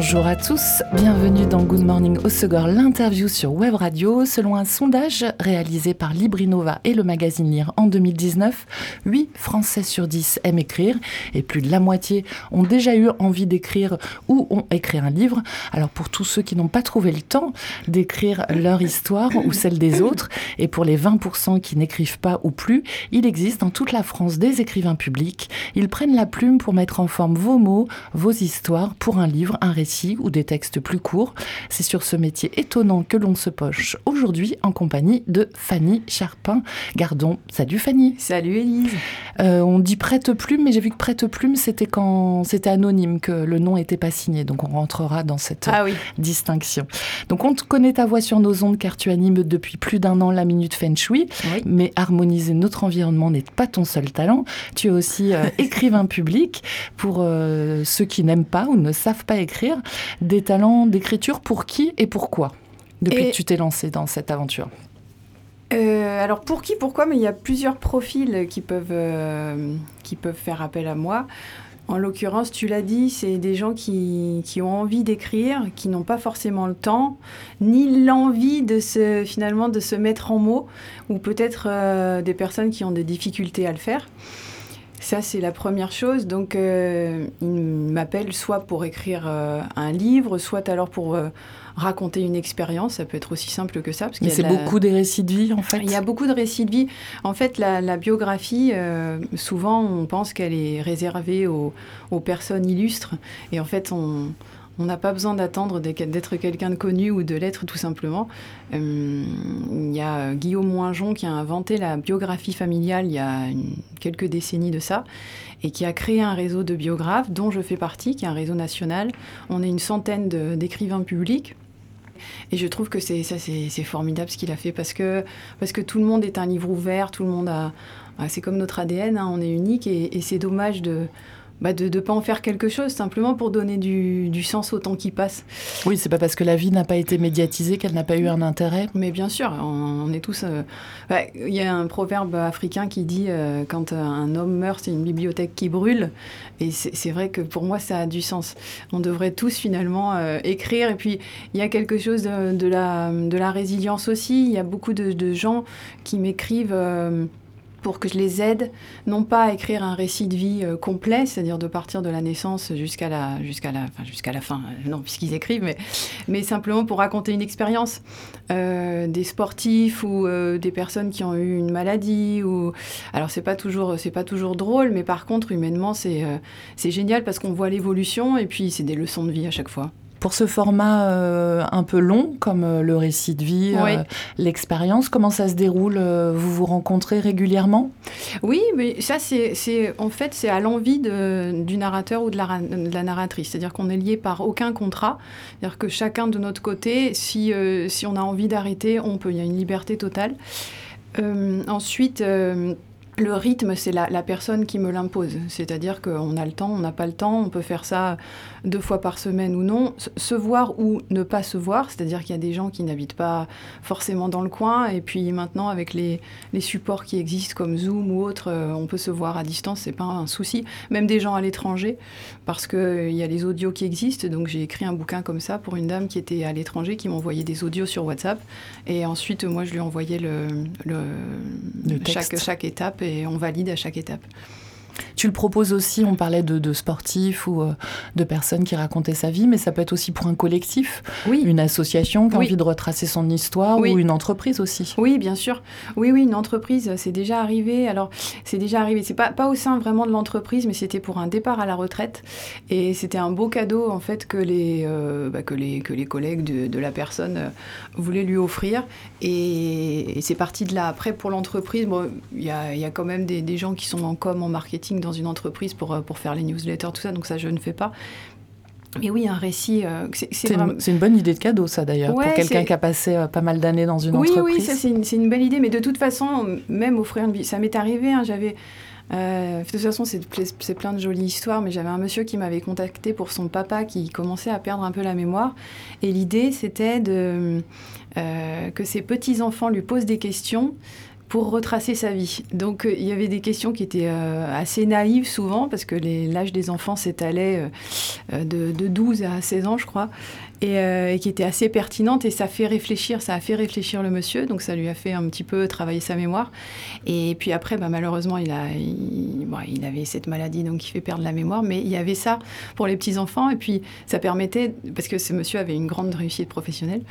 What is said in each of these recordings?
Bonjour à tous, bienvenue dans Good Morning au l'interview sur Web Radio. Selon un sondage réalisé par Librinova et le magazine Lire en 2019, 8 Français sur 10 aiment écrire et plus de la moitié ont déjà eu envie d'écrire ou ont écrit un livre. Alors pour tous ceux qui n'ont pas trouvé le temps d'écrire leur histoire ou celle des autres, et pour les 20% qui n'écrivent pas ou plus, il existe dans toute la France des écrivains publics. Ils prennent la plume pour mettre en forme vos mots, vos histoires pour un livre, un récit ou des textes plus courts. C'est sur ce métier étonnant que l'on se poche aujourd'hui en compagnie de Fanny Charpin. Gardons. Salut Fanny. Salut Élise. Euh, on dit prête plume, mais j'ai vu que prête plume, c'était quand c'était anonyme, que le nom n'était pas signé. Donc on rentrera dans cette ah distinction. Donc on te connaît ta voix sur nos ondes car tu animes depuis plus d'un an la Minute Feng Shui. Mais harmoniser notre environnement n'est pas ton seul talent. Tu es aussi euh, écrivain public. Pour euh, ceux qui n'aiment pas ou ne savent pas écrire, des talents d'écriture pour qui et pourquoi depuis que tu t'es lancé dans cette aventure? Euh, alors pour qui, pourquoi Mais il y a plusieurs profils qui peuvent, euh, qui peuvent faire appel à moi. En l'occurrence, tu l'as dit, c'est des gens qui, qui ont envie d'écrire, qui n'ont pas forcément le temps, ni l'envie de se, finalement de se mettre en mots, ou peut-être euh, des personnes qui ont des difficultés à le faire. Ça, c'est la première chose. Donc, euh, il m'appelle soit pour écrire euh, un livre, soit alors pour euh, raconter une expérience. Ça peut être aussi simple que ça. Parce Mais c'est beaucoup des récits de vie, en fait. Il y a beaucoup de récits de vie. En fait, la, biographie, souvent, on pense qu'elle est réservée aux, aux, personnes illustres. Et en fait, on on n'a pas besoin d'attendre d'être quelqu'un de connu ou de l'être tout simplement. Euh, il y a Guillaume Moinjon qui a inventé la biographie familiale il y a quelques décennies de ça et qui a créé un réseau de biographes dont je fais partie, qui est un réseau national. On est une centaine d'écrivains publics. Et je trouve que c'est formidable ce qu'il a fait parce que, parce que tout le monde est un livre ouvert, tout le monde a. C'est comme notre ADN, hein, on est unique et c'est dommage de bah, de ne pas en faire quelque chose, simplement pour donner du, du sens au temps qui passe. Oui, c'est pas parce que la vie n'a pas été médiatisée qu'elle n'a pas eu un intérêt. Mais bien sûr, on, est tous. Euh, bah, il y a un proverbe africain qui dit euh, quand un homme meurt, c'est une bibliothèque qui brûle. Et c'est vrai que pour moi, ça a du sens. On devrait tous finalement euh, écrire. Et puis, il y a quelque chose de, de, la, de la résilience aussi. Il y a beaucoup de, de gens qui m'écrivent pour que je les aide, non pas à écrire un récit de vie euh, complet, c'est-à-dire de partir de la naissance jusqu'à la, la, enfin, la fin, euh, non, puisqu'ils écrivent, mais, mais simplement pour raconter une expérience. Euh, des sportifs ou des personnes qui ont eu une maladie. Ou... Alors, c'est pas, pas toujours drôle, mais par contre, humainement, c'est, c'est génial parce qu'on voit l'évolution et puis c'est des leçons de vie à chaque fois. Pour ce format euh, un peu long, comme euh, le récit de vie, euh, l'expérience, comment ça se déroule Vous vous rencontrez régulièrement? Oui, mais ça, c'est en fait, c'est à l'envie du narrateur ou de la, de la narratrice. C'est-à-dire qu'on est lié par aucun contrat. C'est-à-dire que chacun de notre côté, si, si on a envie d'arrêter, on peut. Il y a une liberté totale. ensuite le rythme, c'est la, personne qui me l'impose. C'est-à-dire qu'on a le temps, on n'a pas le temps, on peut faire ça deux fois par semaine ou non. Se voir ou ne pas se voir, c'est-à-dire qu'il y a des gens qui n'habitent pas forcément dans le coin. Et puis maintenant, avec les, supports qui existent comme Zoom ou autres, euh, on peut se voir à distance, c'est pas un souci. Même des gens à l'étranger, parce qu'il euh, y a les audios qui existent. Donc j'ai écrit un bouquin comme ça pour une dame qui était à l'étranger, qui m'envoyait des audios sur WhatsApp. Et ensuite, moi, je lui envoyais le, chaque, chaque étape et on valide à chaque étape. Tu le proposes aussi, on parlait de, sportifs ou euh, de personnes qui racontaient sa vie, mais ça peut être aussi pour un collectif, oui. une association qui a envie de retracer son histoire ou une entreprise aussi. Oui, bien sûr. Oui, oui, une entreprise, c'est déjà arrivé. Alors, c'est déjà arrivé. C'est pas, pas au sein vraiment de l'entreprise, mais c'était pour un départ à la retraite. Et c'était un beau cadeau, en fait, que les, euh, bah, que les, que les collègues de, la personne euh, voulaient lui offrir. Et, c'est parti de là. Après, pour l'entreprise, bon, il y a, y a, quand même des, des gens qui sont en com, en marketing, dans une entreprise pour, euh, pour faire les newsletters, tout ça, donc ça je ne fais pas. Mais oui, un récit. Euh, c'est une, bonne idée de cadeau, ça d'ailleurs, pour quelqu'un qui a passé euh, pas mal d'années dans une oui, entreprise. Oui, ça c'est une, une, belle idée, mais de toute façon, même offrir une vie, ça m'est arrivé, hein, j'avais de toute façon, c'est plein de jolies histoires, mais j'avais un monsieur qui m'avait contacté pour son papa qui commençait à perdre un peu la mémoire. Et l'idée, c'était de, que ses petits-enfants lui posent des questions pour retracer sa vie. Donc euh, il y avait des questions qui étaient euh, assez naïves souvent, parce que l'âge des enfants s'étalait euh, de, 12 à 16 ans, je crois, et, qui étaient assez pertinentes, et ça fait réfléchir, ça a fait réfléchir le monsieur, donc ça lui a fait un petit peu travailler sa mémoire. Et puis après, bah, malheureusement, il, a, il, avait cette maladie, donc qui fait perdre la mémoire, mais il y avait ça pour les petits-enfants, et puis ça permettait, parce que ce monsieur avait une grande réussite professionnelle,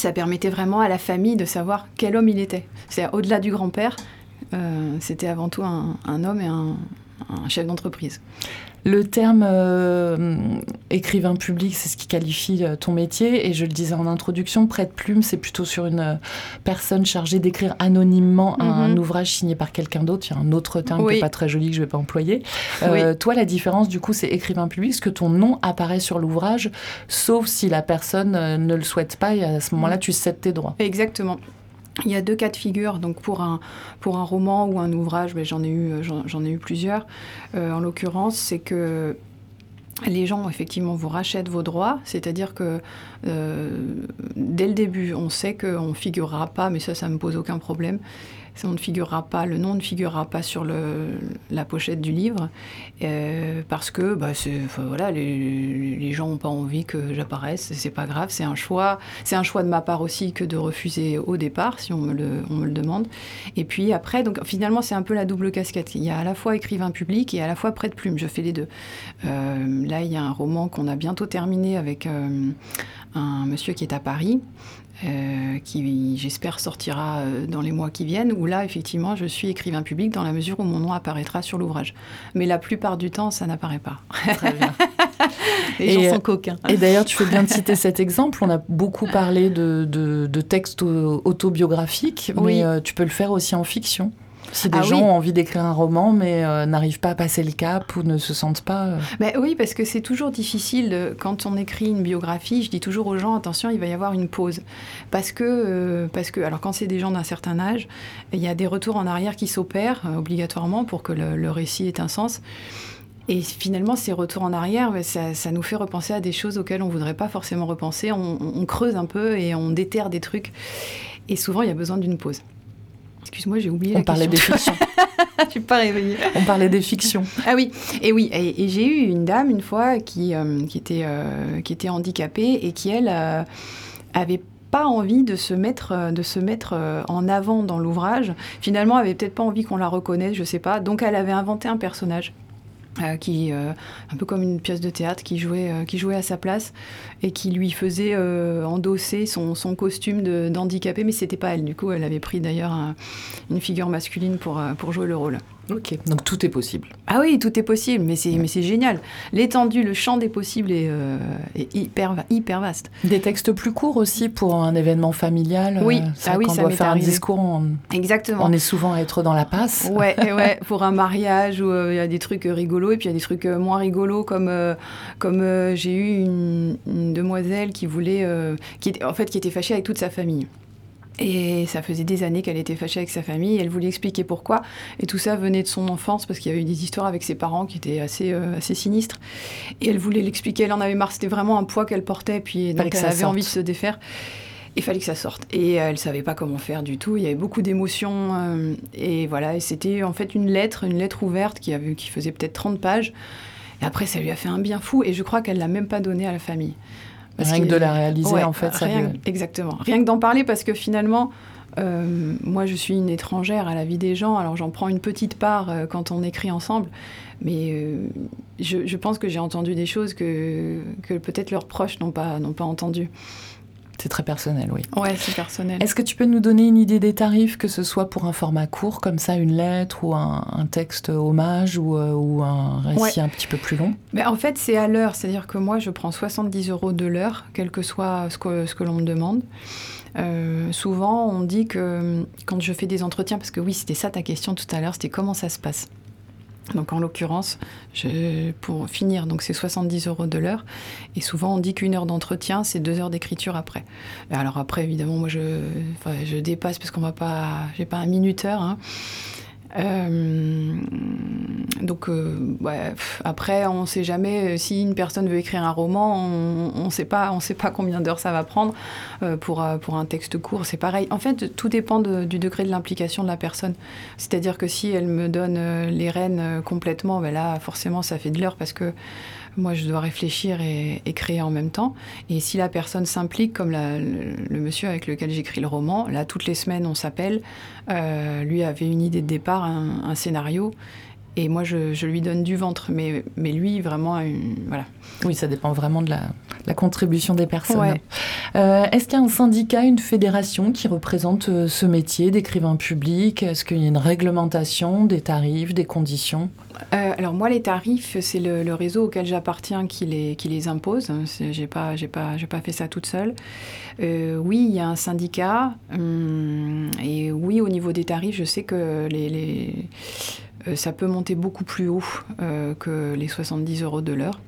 ça permettait vraiment à la famille de savoir quel homme il était. C'est au-delà du grand-père, euh, c'était avant tout un, homme et un chef d'entreprise. Le terme euh, écrivain public, c'est ce qui qualifie euh, ton métier. Et je le disais en introduction, prête-plume, c'est plutôt sur une euh, personne chargée d'écrire anonymement un, mhm. ouvrage signé par quelqu'un d'autre. Il y a un autre terme qui n'est pas très joli que je ne vais pas employer. Toi, la différence, du coup, c'est écrivain public, parce que ton nom apparaît sur l'ouvrage, sauf si la personne ne le souhaite pas. Et à ce moment-là, tu cèdes tes droits? Exactement. Il y a deux cas de figure. Donc pour un, roman ou un ouvrage, j'en ai, eu, j'en, ai eu plusieurs. Euh, en l'occurrence, c'est que les gens, effectivement, vous rachètent vos droits, c'est-à-dire que euh, dès le début, on sait qu'on ne figurera pas, mais ça, ça ne me pose aucun problème ne figurera pas, le nom ne figurera pas sur le, la pochette du livre, euh, parce que bah, voilà, les, les gens n'ont pas envie que j'apparaisse, c'est pas grave, c'est un choix. C'est un choix de ma part aussi que de refuser au départ, si on me le, on me le demande. Et puis après, donc finalement, c'est un peu la double casquette. Il y a à la fois écrivain public et à la fois prêt de plume, je fais les deux. Euh, là, il y a un roman qu'on a bientôt terminé avec euh, un monsieur qui est à Paris. Euh, qui j'espère sortira euh, dans les mois qui viennent, où là, effectivement, je suis écrivain public dans la mesure où mon nom apparaîtra sur l'ouvrage. Mais la plupart du temps, ça n'apparaît pas. Très bien. Les gens sont coquins. Et d'ailleurs, tu fais bien de citer cet exemple. On a beaucoup parlé de, de, textes autobiographiques, mais euh, tu peux le faire aussi en fiction. Si des ah gens ont envie d'écrire un roman mais euh, n'arrivent pas à passer le cap ou ne se sentent pas. Euh. Mais oui, parce que c'est toujours difficile quand on écrit une biographie. Je dis toujours aux gens attention, il va y avoir une pause parce que euh, parce que alors quand c'est des gens d'un certain âge, il y a des retours en arrière qui s'opèrent obligatoirement pour que le, récit ait un sens. Et finalement, ces retours en arrière, ça, ça, nous fait repenser à des choses auxquelles on ne voudrait pas forcément repenser. On, on creuse un peu et on déterre des trucs. Et souvent, il y a besoin d'une pause. Excuse-moi, j'ai oublié. On parlait des fictions. Je suis pas réveillée. On parlait des fictions. Ah oui, et oui, et, j'ai eu une dame une fois qui, euh, qui, était, euh, qui était handicapée et qui, elle, euh, avait pas envie de se mettre, de se mettre en avant dans l'ouvrage. Finalement, elle avait peut-être pas envie qu'on la reconnaisse, je sais pas. Donc, elle avait inventé un personnage euh, qui, euh, un peu comme une pièce de théâtre, qui jouait, euh, qui jouait à sa place et qui lui faisait endosser son, son costume d'handicapé, mais c'était pas elle. Du coup, elle avait pris d'ailleurs une figure masculine pour, pour jouer le rôle. Ok, donc tout est possible. Ah oui, tout est possible, mais c'est, mais c'est génial. L'étendue, le champ des possibles est, euh, hyper, hyper vaste. Des textes plus courts aussi pour un événement familial. Oui, ah oui, ça doit faire un discours. On, Exactement. On est souvent à être dans la passe. Ouais, ouais pour un mariage où euh, il y a des trucs rigolos et puis il y a des trucs euh, moins rigolos comme, comme j'ai eu une, une, demoiselle qui voulait, qui était, en fait, qui était fâchée avec toute sa famille. Et ça faisait des années qu'elle était fâchée avec sa famille. elle voulait expliquer pourquoi. Et tout ça venait de son enfance parce qu'il y avait eu des histoires avec ses parents qui étaient assez, euh, assez sinistres. Et elle voulait l'expliquer. Elle en avait marre. C'était vraiment un poids qu'elle portait. Puis donc elle avait envie de se défaire. Il fallait que ça sorte. Et elle savait pas comment faire du tout. Il y avait beaucoup d'émotions. Euh, et voilà. Et c'était en fait une lettre, une lettre ouverte qui, avait, qui faisait peut-être 30 pages. Et après, ça lui a fait un bien fou. Et je crois qu'elle l'a même pas donné à la famille rien que de la réaliser, en fait. Rien, Exactement. Rien que d'en parler, parce que finalement, euh, moi, je suis une étrangère à la vie des gens, alors j'en prends une petite part euh, quand on écrit ensemble, mais euh, je, pense que j'ai entendu des choses que, que peut-être leurs proches n'ont pas, n'ont pas entendues. C'est très personnel, oui. Ouais, c'est personnel. Est-ce que tu peux nous donner une idée des tarifs, que ce soit pour un format court, comme ça, une lettre ou un, texte hommage ou, euh, ou un récit un petit peu plus long? Mais En fait, c'est à l'heure. C'est-à-dire que moi, je prends 70 euros de l'heure, quel que soit ce que, ce que l'on me demande. Euh, souvent, on dit que quand je fais des entretiens, parce que oui, c'était ça ta question tout à l'heure, c'était comment ça se passe? Donc en l'occurrence, pour finir, donc c'est 70 euros de l'heure. Et souvent on dit qu'une heure d'entretien, c'est deux heures d'écriture après. Alors après, évidemment, moi je, dépasse parce qu'on va pas, j'ai pas un minuteur. Hein. Euh, donc, euh, ouais, après, on ne sait jamais si une personne veut écrire un roman, on ne sait pas, on sait pas combien d'heures ça va prendre pour pour un texte court. C'est pareil. En fait, tout dépend du degré de l'implication de la personne. C'est-à-dire que si elle me donne les rênes complètement, ben là, forcément, ça fait de l'heure parce que moi, je dois réfléchir et, créer en même temps. Et si la personne s'implique, comme le, monsieur avec lequel j'écris le roman, là, toutes les semaines, on s'appelle. Euh, lui avait une idée de départ, un, scénario. Et moi, je, lui donne du ventre. Mais, mais lui, vraiment, voilà. Oui, ça dépend vraiment de la, contribution des personnes. Euh, est-ce qu'il y a un syndicat, une fédération qui représente euh, ce métier d'écrivain public Est-ce qu'il y a une réglementation des tarifs, des conditions? Euh, alors moi, les tarifs, c'est le, réseau auquel j'appartiens qui les, impose. J'ai pas, pas, pas fait ça toute seule. Euh, oui, il y a un syndicat. Hum, et oui, au niveau des tarifs, je sais que les, les euh, ça peut monter beaucoup plus haut que les 70 euros de l'heure.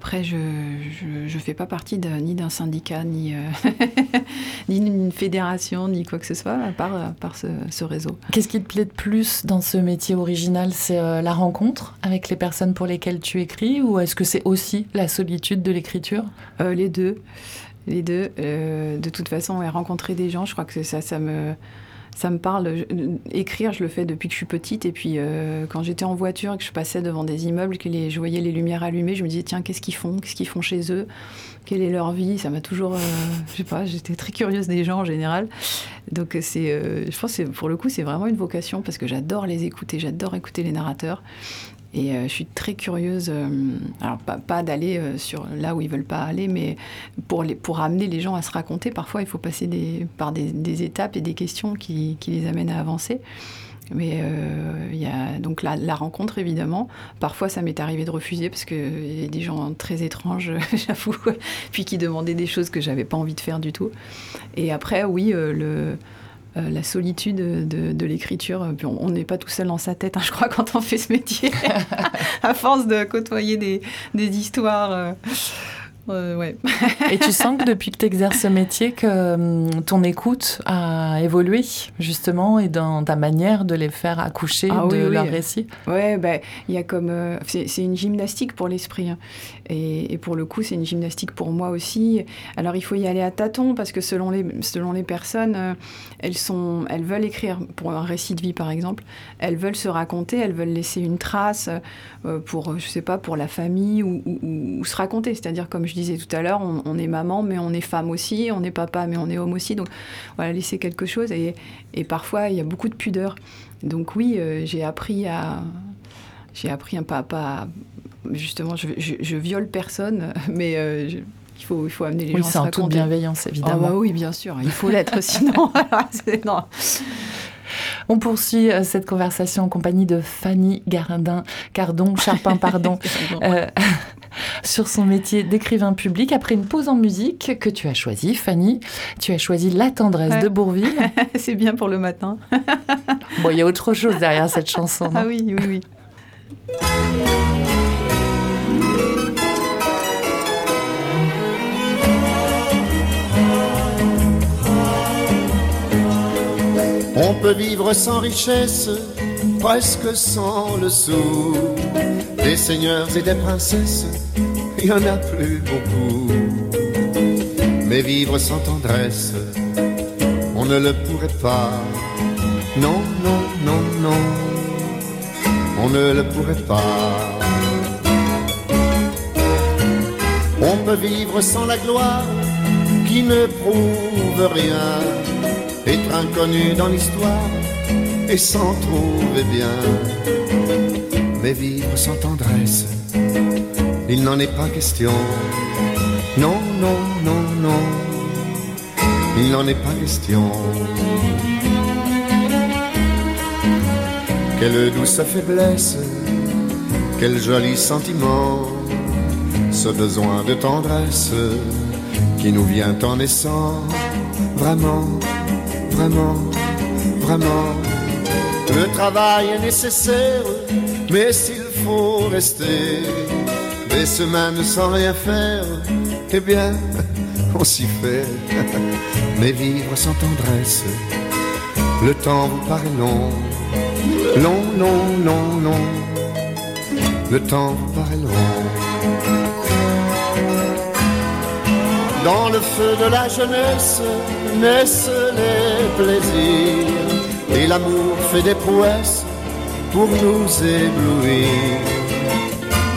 Après, je ne fais pas partie ni d'un syndicat, ni, euh, ni d'une fédération, ni quoi que ce soit, à part, euh, par ce, réseau. Qu'est-ce qui te plaît de plus dans ce métier original? C'est euh, la rencontre avec les personnes pour lesquelles tu écris ou est-ce que c'est aussi la solitude de l'écriture? Les deux. Les deux. de toute façon, rencontrer des gens, je crois que ça, ça me ça me parle. Écrire, je le fais depuis que je suis petite. Et puis, euh, quand j'étais en voiture et que je passais devant des immeubles, que je voyais les lumières allumées, je me disais, tiens, qu'est-ce qu'ils font? Qu'est-ce qu'ils font chez eux? Quelle est leur vie? Ça m'a toujours. Euh, je sais pas, j'étais très curieuse des gens en général. Donc, c'est, euh, je pense que pour le coup, c'est vraiment une vocation parce que j'adore les écouter, j'adore écouter les narrateurs. Et euh, je suis très curieuse, euh, alors pas, d'aller euh, sur là où ils veulent pas aller, mais pour, pour amener les gens à se raconter, parfois il faut passer par des, étapes et des questions qui, les amènent à avancer. Mais il y a donc la, rencontre évidemment. Parfois ça m'est arrivé de refuser parce qu'il y a des gens très étranges, j'avoue, puis qui demandaient des choses que j'avais pas envie de faire du tout. Et après, oui, le euh, la solitude de, l'écriture. On n'est pas tout seul dans sa tête, hein, je crois, quand on fait ce métier, à force de côtoyer des, histoires. Euh, ouais. Et tu sens que depuis que tu exerces ce métier, que hum, ton écoute a évolué, justement, et dans ta manière de les faire accoucher ah de leur récit Ouais, il y a comme. Euh, c'est une gymnastique pour l'esprit. Hein. Et, pour le coup, c'est une gymnastique pour moi aussi. Alors, il faut y aller à tâtons, parce que selon les, selon les personnes, euh, elles, sont, elles veulent écrire pour un récit de vie, par exemple. Elles veulent se raconter, elles veulent laisser une trace pour, je sais pas, pour la famille ou, ou se raconter. C'est-à-dire, comme je disais tout à l'heure, on, est maman, mais on est femme aussi, on est papa, mais on est homme aussi. Donc voilà, laisser quelque chose. Et, parfois, il y a beaucoup de pudeur. Donc oui, euh, j'ai appris à... J'ai appris un papa... Justement, je, je, viole personne, mais... Euh, il faut, il faut amener les oui, gens à se raconter. toute bienveillance, ah évidemment. bah oui, bien sûr, il faut l'être, sinon... non. On poursuit euh, cette conversation en compagnie de Fanny Garindin, Cardon, Charpin, pardon, euh, sur son métier d'écrivain public. Après une pause en musique que tu as choisie, Fanny, tu as choisi La tendresse de Bourville. C'est bien pour le matin. bon, il y a autre chose derrière cette chanson. Ah oui, oui, oui. On peut vivre sans richesse, presque sans le sou. Des seigneurs et des princesses, il y en a plus beaucoup. Mais vivre sans tendresse, on ne le pourrait pas. Non, non, non, non, on ne le pourrait pas. On peut vivre sans la gloire qui ne prouve rien être inconnu dans l'histoire et s'en trouver bien. Vivre sans tendresse, il n'en est pas question. Non, non, non, non, il n'en est pas question. Quelle douce faiblesse, quel joli sentiment, ce besoin de tendresse qui nous vient en naissant, vraiment vraiment, vraiment. Le travail est nécessaire, mais s'il faut rester des semaines sans rien faire, eh bien, on s'y fait. Mais vivre sans tendresse, le temps vous paraît long. Long, long, long, long, le temps paraît long. Dans le feu de la jeunesse naissent les plaisirs et l'amour fait des prouesses pour nous éblouir.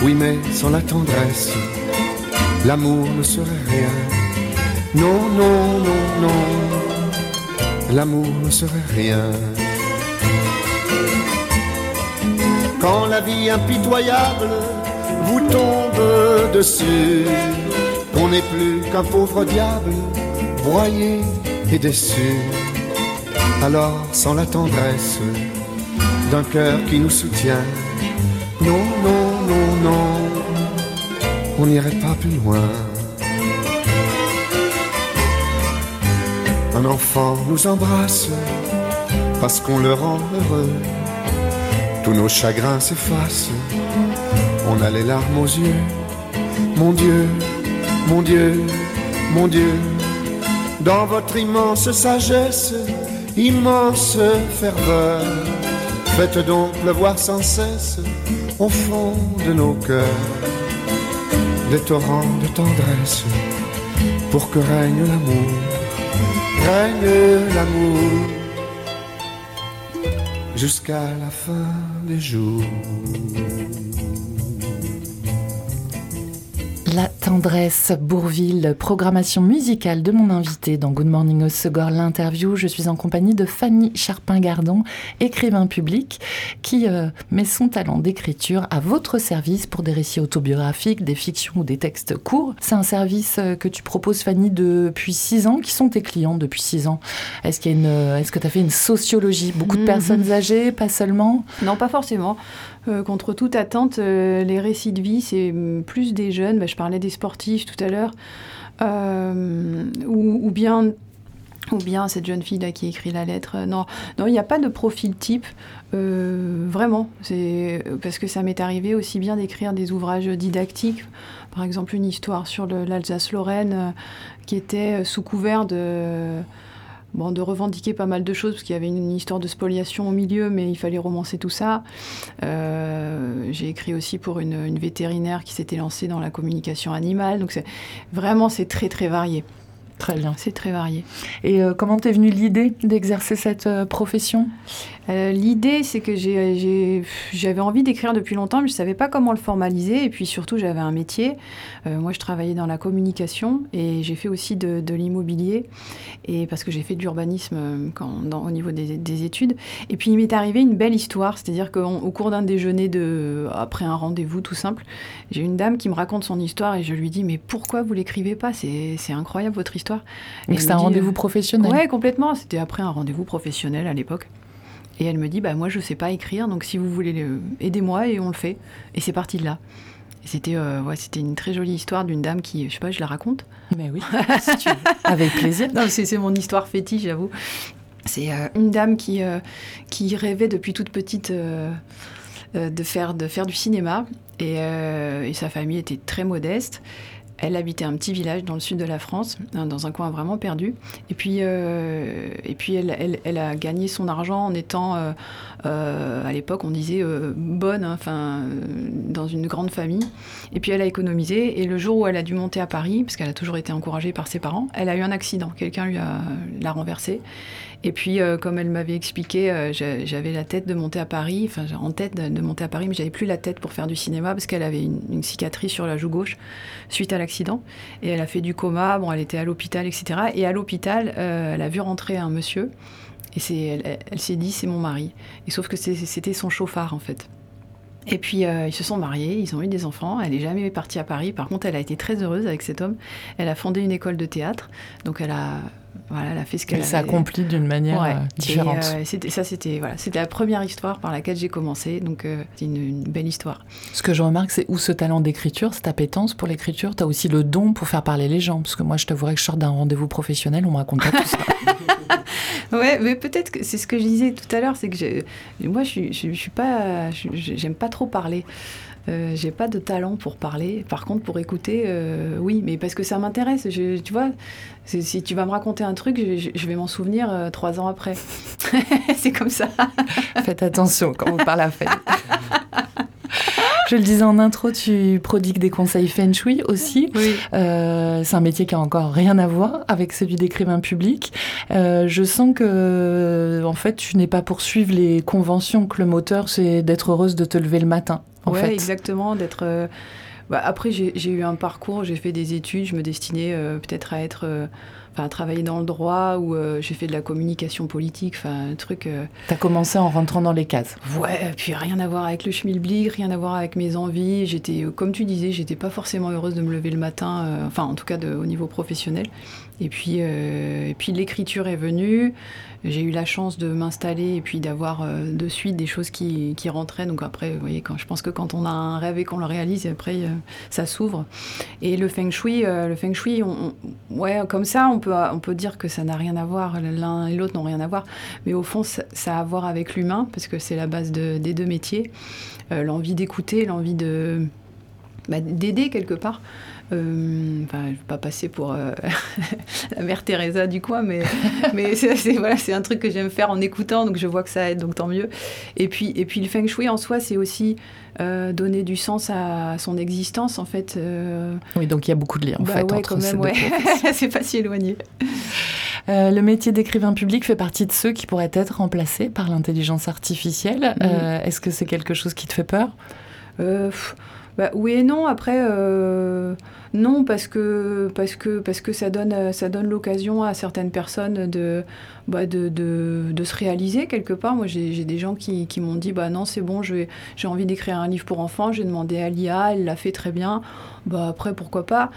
Oui, mais sans la tendresse, l'amour ne serait rien. Non, non, non, non, l'amour ne serait rien. Quand la vie impitoyable vous tombe dessus, qu'on n'est plus qu'un pauvre diable, broyé et déçu. Alors, sans la tendresse d'un cœur qui nous soutient, non, non, non, non, on n'irait pas plus loin. Un enfant nous embrasse parce qu'on le rend heureux. Tous nos chagrins s'effacent, on a les larmes aux yeux. Mon Dieu, mon Dieu, mon Dieu, dans votre immense sagesse, immense ferveur, faites donc pleuvoir sans cesse au fond de nos cœurs des torrents de tendresse pour que règne l'amour, règne l'amour jusqu'à la fin des jours. Tendresse, Bourville, programmation musicale de mon invité dans Good Morning Segor, l'interview. Je suis en compagnie de Fanny Charpin-Gardon, écrivain public, qui euh, met son talent d'écriture à votre service pour des récits autobiographiques, des fictions ou des textes courts. C'est un service euh, que tu proposes, Fanny, depuis six ans. Qui sont tes clients depuis six ans Est-ce qu'il y a une, est-ce que tu as fait une sociologie? Beaucoup de personnes âgées, pas seulement? Non, pas forcément. Euh, contre toute attente, euh, les récits de vie, c'est plus des jeunes. Bah, je parlais des sportifs tout à l'heure. Euh, ou, ou, bien, ou bien cette jeune fille là qui écrit la lettre. Non, non, il n'y a pas de profil type. vraiment, parce que ça m'est arrivé aussi bien d'écrire des ouvrages didactiques, par exemple une histoire sur l'Alsace-Lorraine qui était sous couvert de bon, de revendiquer pas mal de choses, parce qu'il y avait une, histoire de spoliation au milieu, mais il fallait romancer tout ça. Euh, j'ai écrit aussi pour une, une vétérinaire qui s'était lancée dans la communication animale. Donc c'est, vraiment, c'est très, très varié. Très bien. C'est très varié. Et euh, comment t'es venue l'idée d'exercer cette euh, profession? Euh, L'idée, c'est que j'avais envie d'écrire depuis longtemps, mais je ne savais pas comment le formaliser. Et puis surtout, j'avais un métier. Euh, moi, je travaillais dans la communication et j'ai fait aussi de, de l'immobilier, et parce que j'ai fait de l'urbanisme euh, au niveau des, des, études. Et puis, il m'est arrivé une belle histoire, c'est-à-dire qu'au cours d'un déjeuner, de, après un rendez-vous tout simple, j'ai une dame qui me raconte son histoire et je lui dis, mais pourquoi vous l'écrivez pas? C'est incroyable votre histoire. Donc c'est un rendez-vous professionnel Ouais, complètement. C'était après un rendez-vous professionnel à l'époque. Et elle me dit, bah, moi, je ne sais pas écrire, donc si vous voulez, aidez-moi et on le fait. Et c'est parti de là. C'était euh, ouais, c'était une très jolie histoire d'une dame qui, je sais pas, je la raconte. Mais oui, si tu veux. avec plaisir. c'est mon histoire fétiche, j'avoue. C'est euh, une dame qui, euh, qui rêvait depuis toute petite de, faire, de faire du cinéma. Et, et, sa famille était très modeste. Elle habitait un petit village dans le sud de la France, hein, dans un coin vraiment perdu. Et puis, euh, et puis elle, elle, a gagné son argent en étant, euh, euh, à l'époque, on disait bonne, hein, enfin, dans une grande famille. Et puis elle a économisé. Et le jour où elle a dû monter à Paris, parce qu'elle a toujours été encouragée par ses parents, elle a eu un accident. Quelqu'un lui a l'a renversée. Et puis, euh, comme elle m'avait expliqué, euh, j'avais la tête de monter à Paris, enfin, en tête de, monter à Paris, mais j'avais plus la tête pour faire du cinéma parce qu'elle avait une, cicatrice sur la joue gauche suite à l'accident. Et elle a fait du coma, bon, elle était à l'hôpital, etc. Et à l'hôpital, euh, elle a vu rentrer un monsieur. Et elle, s'est dit, c'est mon mari. Et sauf que c'était son chauffard, en fait. Et puis ils se sont mariés, ils ont eu des enfants. Elle n'est jamais partie à Paris. Par contre, elle a été très heureuse avec cet homme. Elle a fondé une école de théâtre. Donc elle a voilà, elle a fait ce qu'elle s'accomplit d'une manière euh, différente. Et, euh, ça, c'était voilà, c'était la première histoire par laquelle j'ai commencé, donc euh, c'est une, belle histoire. Ce que je remarque, c'est où ce talent d'écriture, cette appétence pour l'écriture, tu as aussi le don pour faire parler les gens, parce que moi, je t'avouerais que je sors d'un rendez-vous professionnel, on me raconte pas tout ça. ouais, mais peut-être que c'est ce que je disais tout à l'heure, c'est que moi, je, je, je suis pas, j'aime pas trop parler. Euh, j'ai pas de talent pour parler. Par contre, pour écouter, euh, oui, mais parce que ça m'intéresse. Tu vois, si tu vas me raconter un truc, je, vais m'en souvenir euh, trois ans après. c'est comme ça. Faites attention quand vous parlez à fait. Je le disais en intro, tu prodigues des conseils feng shui aussi. Oui. c'est un métier qui a encore rien à voir avec celui d'écrivain public. je sens que, en fait, tu n'es pas pour suivre les conventions, que le moteur, c'est d'être heureuse de te lever le matin. En ouais, exactement. D'être. Euh, bah, après, j'ai eu un parcours, j'ai fait des études, je me destinais euh, peut-être à être. Euh, enfin, à travailler dans le droit ou j'ai fait de la communication politique, enfin, un truc. T'as commencé en rentrant dans les cases. Ouais, puis rien à voir avec le schmilblick, rien à voir avec mes envies. J'étais, comme tu disais, j'étais pas forcément heureuse de me lever le matin, enfin, en tout cas de, au niveau professionnel. Et puis, et puis l'écriture est venue j'ai eu la chance de m'installer et puis d'avoir euh, de suite des choses qui, qui, rentraient. Donc après, vous voyez, quand, je pense que quand on a un rêve et qu'on le réalise, après, euh, ça s'ouvre. Et le feng shui, euh, le feng shui ouais, comme ça, on peut, on peut dire que ça n'a rien à voir. L'un et l'autre n'ont rien à voir. Mais au fond, ça, a à voir avec l'humain, parce que c'est la base de, des deux métiers. l'envie d'écouter, l'envie de bah, d'aider quelque part. Euh, enfin, je ne vais pas passer pour euh, la mère Teresa du coin, mais, mais c'est voilà, un truc que j'aime faire en écoutant, donc je vois que ça aide, donc tant mieux. Et puis, et puis le feng shui en soi, c'est aussi euh, donner du sens à son existence, en fait. Oui, donc il y a beaucoup de liens, en bah fait, ouais, entre ces ouais. c'est pas si éloigné. le métier d'écrivain public fait partie de ceux qui pourraient être remplacés par l'intelligence artificielle. Est-ce que c'est quelque chose qui te fait peur? Bah, oui et non. Après, euh, non, parce que, parce que, parce que ça donne, ça donne l'occasion à certaines personnes de, bah, de, de, se réaliser quelque part. Moi, j'ai des gens qui, m'ont dit bah non, c'est bon, j'ai envie d'écrire un livre pour enfants. J'ai demandé à l'IA, elle l'a fait très bien. Bah, après, pourquoi pas?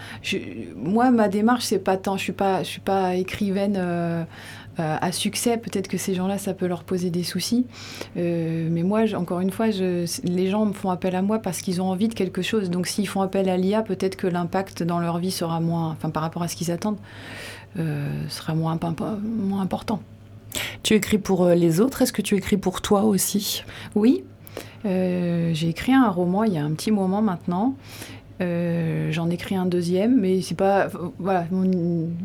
Moi, ma démarche, c'est pas tant. Je suis pas, suis pas écrivaine. Euh, à succès, peut-être que ces gens-là, ça peut leur poser des soucis. Euh, mais moi, encore une fois, je, les gens me font appel à moi parce qu'ils ont envie de quelque chose. Donc s'ils font appel à l'IA, peut-être que l'impact dans leur vie sera moins, enfin par rapport à ce qu'ils attendent, euh, sera moins, moins important. Tu écris pour les autres, est-ce que tu écris pour toi aussi? Oui, j'ai écrit un roman il y a un petit moment maintenant. Euh, j'en écris un deuxième, mais c'est pas. Voilà,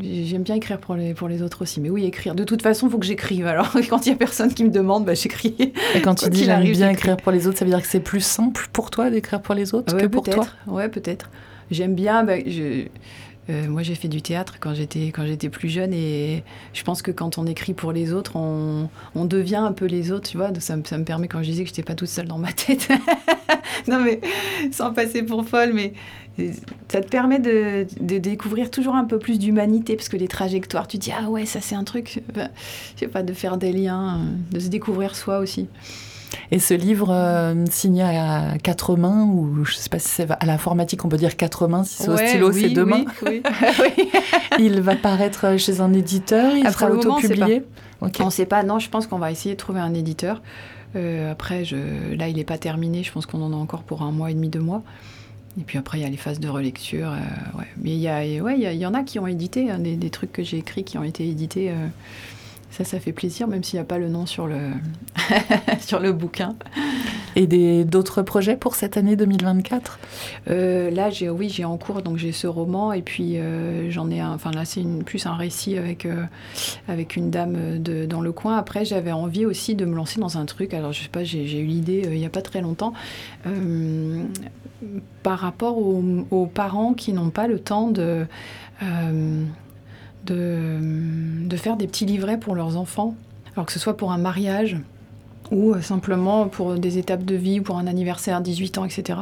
j'aime bien écrire pour les, pour les autres aussi. Mais oui, écrire. De toute façon, il faut que j'écrive. Alors, quand il y a personne qui me demande, bah, j'écris. Et quand tu dis j'aime bien écrire pour les autres, ça veut dire que c'est plus simple pour toi d'écrire pour les autres que pour toi Ouais, peut-être. J'aime bien. Bah, je, euh, moi, j'ai fait du théâtre quand j'étais quand j'étais plus jeune et je pense que quand on écrit pour les autres, on, devient un peu les autres, tu vois. Ça, me permet quand je disais que j'étais pas toute seule dans ma tête. non mais sans passer pour folle, mais ça te permet de, découvrir toujours un peu plus d'humanité parce que les trajectoires, tu dis ah ouais ça c'est un truc, je sais pas, de faire des liens, de se découvrir soi aussi. Et ce livre euh, signé à quatre mains, ou je ne sais pas si c'est à l'informatique, on peut dire quatre mains, si c'est au stylo, c'est deux mains. Oui, il va paraître chez un éditeur, il sera auto-publié On ne sait pas, non, je pense qu'on va essayer de trouver un éditeur. Euh, après, je, là, il n'est pas terminé, je pense qu'on en a encore pour un mois et demi, deux mois. Et puis après, il y a les phases de relecture. Euh, ouais. Mais il y, a, ouais, il y, en a qui ont édité, hein, des, des, trucs que j'ai écrits qui ont été édités. Ça, ça fait plaisir, même s'il n'y a pas le nom sur le, sur le bouquin. Et d'autres projets pour cette année 2024 euh, Là, j'ai, oui, j'ai en cours, donc j'ai ce roman, et puis euh, j'en ai un, enfin là, c'est plus un récit avec, euh, avec une dame de, dans le coin. Après, j'avais envie aussi de me lancer dans un truc, alors je sais pas, j'ai, eu l'idée il n'y a pas très longtemps, par rapport aux, aux, parents qui n'ont pas le temps de de, faire des petits livrets pour leurs enfants, alors que ce soit pour un mariage ou euh, simplement pour des étapes de vie, pour un anniversaire, 18 ans, etc.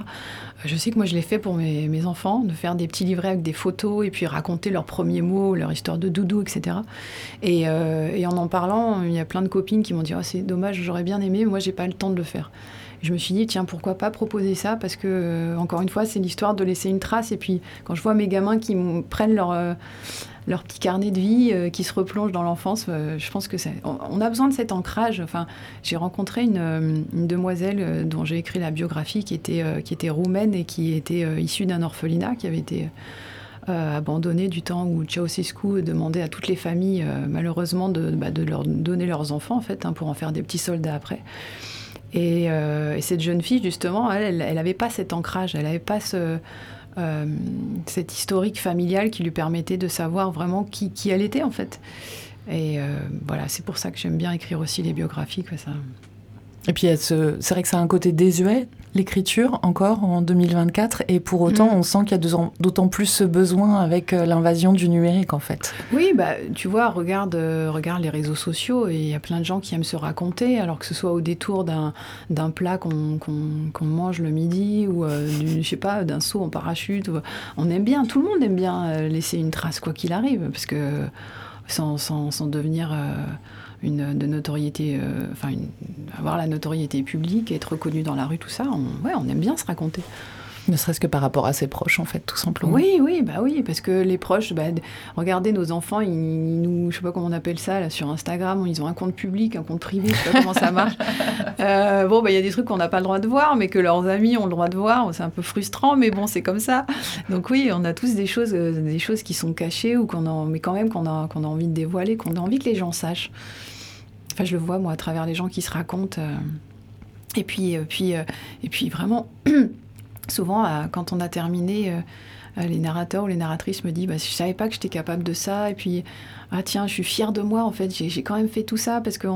Je sais que moi je l'ai fait pour mes, enfants, de faire des petits livrets avec des photos et puis raconter leurs premiers mots, leur histoire de doudou, etc. Euh, et, en en parlant, il y a plein de copines qui m'ont dit oh, c'est dommage, j'aurais bien aimé, moi j'ai pas le temps de le faire. je me suis dit tiens pourquoi pas proposer ça? Parce que euh, encore une fois c'est l'histoire de laisser une trace et puis quand je vois mes gamins qui prennent leur leur petit carnet de vie euh, qui se replonge dans l'enfance. Euh, je pense que c'est, on, a besoin de cet ancrage. Enfin, j'ai rencontré une, euh, demoiselle dont j'ai écrit la biographie qui était, qui était roumaine et qui était issue d'un orphelinat qui avait été abandonné du temps où Ceausescu demandait à toutes les familles, malheureusement, de, bah, de, leur donner leurs enfants, en fait, hein, pour en faire des petits soldats après. Et, cette jeune fille, justement, elle n'avait pas cet ancrage, elle n'avait pas ce, cette historique familiale qui lui permettait de savoir vraiment qui, qui elle était, en fait. Et voilà, c'est pour ça que j'aime bien écrire aussi les biographies. Ça. Et puis c'est vrai que ça a un côté désuet, l'écriture, encore en 2024, et pour autant, mm. on sent qu'il y a d'autant plus ce besoin avec euh, l'invasion du numérique, en fait. Oui, bah, tu vois, regarde, euh, regarde les réseaux sociaux, et il y a plein de gens qui aiment se raconter, alors que ce soit au détour d'un plat qu'on mange le midi, ou euh, je sais pas, d'un saut en parachute. On aime bien, tout le monde aime bien laisser une trace, quoi qu'il arrive, parce que sans, sans, sans devenir une de notoriété, euh, enfin avoir la notoriété publique, être reconnu dans la rue, tout ça, on, ouais, on aime bien se raconter. Ne serait-ce que par rapport à ses proches, en fait, tout simplement. Oui, oui, bah oui, parce que les proches, bah, regardez nos enfants, ils, nous, je sais pas comment on appelle ça, là, sur Instagram, ils ont un compte public, un compte privé, je sais pas comment ça marche. Euh, bon, bah, il y a des trucs qu'on n'a pas le droit de voir, mais que leurs amis ont le droit de voir. C'est un peu frustrant, mais bon, c'est comme ça. Donc oui, on a tous des choses, euh, des choses qui sont cachées ou qu'on a, mais quand même qu'on a, qu'on a envie de dévoiler, qu'on a envie que les gens sachent. Je le vois moi à travers les gens qui se racontent. Euh, et puis, euh, euh, et puis vraiment, souvent, quand on a terminé, les narrateurs ou les narratrices me disent bah, Je savais pas que j'étais capable de ça. Et puis, ah tiens, je suis fière de moi, en fait, j'ai quand même fait tout ça, parce que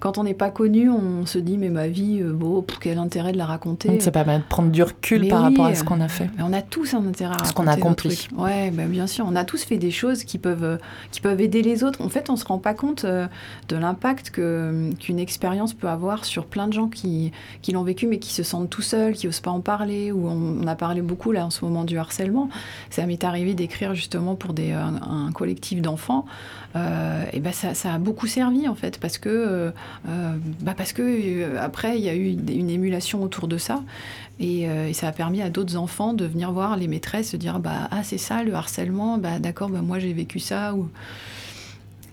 quand on n'est pas connu, on se dit, mais ma vie, euh, bon, quel intérêt de la raconter Ça permet de prendre du recul par rapport à ce qu'on a fait. on a tous un intérêt à raconter. Ce qu'on a accompli. Ouais, bah, bien sûr, on a tous fait des choses qui peuvent, euh, qui peuvent aider les autres. En fait, on se rend pas compte euh, de l'impact qu'une expérience peut avoir sur plein de gens qui, qui l'ont vécu, mais qui se sentent tout seuls, qui osent pas en parler, ou on, a parlé beaucoup là en ce moment du harcèlement. Ça m'est arrivé d'écrire justement pour des, un collectif d'enfants. Euh, et ben ça, a beaucoup servi en fait parce que euh, euh, bah parce que après il y a eu une émulation autour de ça et, ça a permis à d'autres enfants de venir voir les maîtresses se dire bah ah c'est ça le harcèlement bah d'accord bah moi j'ai vécu ça ou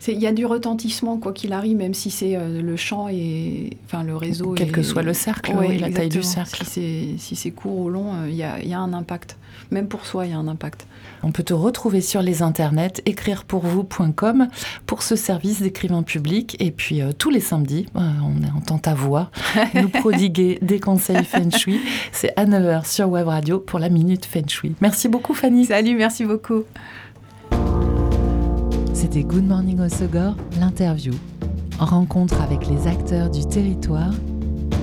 il y a du retentissement, quoi qu'il arrive, même si c'est le champ et enfin le réseau. Quel que soit le cercle, la taille du cercle. Si c'est court ou long, il y, a, un impact. Même pour soi, il y a un impact. On peut te retrouver sur les internets, écrirepourvous.com pour ce service d'écrivain public. Et puis euh, tous les samedis, euh, on entend ta voix nous prodiguer des conseils Feng Shui. C'est à 9h sur Web Radio pour la Minute Feng Shui. Merci beaucoup Fanny. Salut, merci beaucoup. C'était Good Morning Osogor, l'interview. Rencontre avec les acteurs du territoire,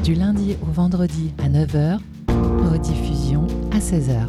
du lundi au vendredi à 9h, rediffusion à 16h.